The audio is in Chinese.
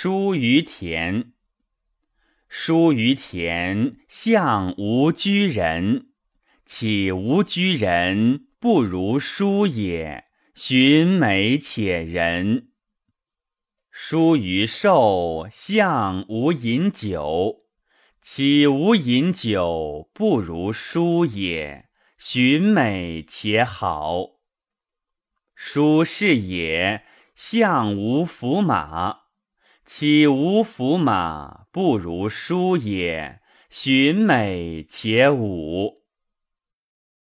书于田。书于田，向无居人。岂无居人，不如书也。寻美且人。书于寿，向无饮酒。岂无饮酒，不如书也。寻美且好。书是也，向无服马。岂无服马，不如书也。寻美且武。